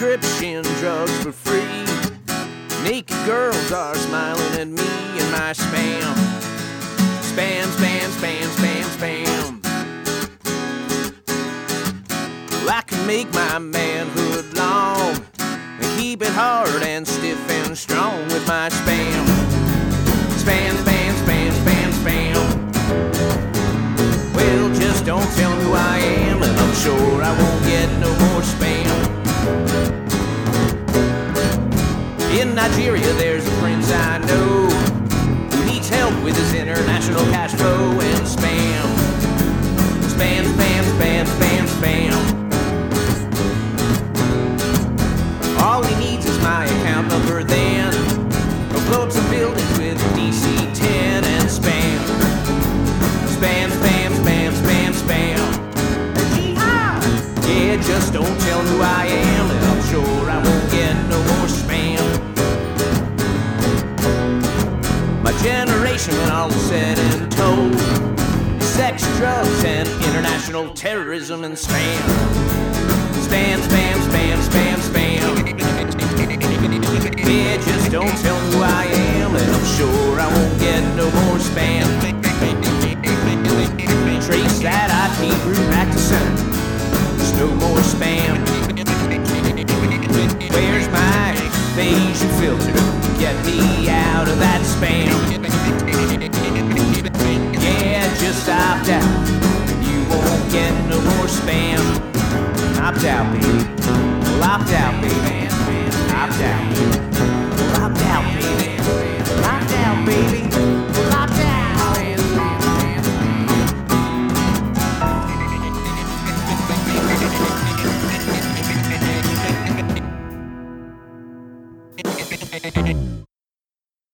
prescription drugs for free. Naked girls are smiling at me and my spam. Spam, spam, spam, spam, spam. I can make my manhood long and keep it hard and stiff and strong with my spam. Spam, spam, spam, spam, spam. Well, just don't tell them who I am, and I'm sure I won't get no more spam. In Nigeria, there's a prince I know who needs help with his international cash flow and spam. Spam, spam, spam, spam, spam. All he needs is my account number, then My generation, when all is said and told, sex, drugs, and international terrorism and spam. Spam, spam, spam, spam, spam. Yeah, just don't tell who I am, and I'm sure I won't get no more spam. Trace that IP route back to center. There's no more spam. Where's my facial filter? Get me out of that spam. Yeah, just opt out. You won't get no more spam. Opt out, baby. Well, opt out, baby. Opt out. Well, opt out, baby. Opt out, baby. Well, opt out.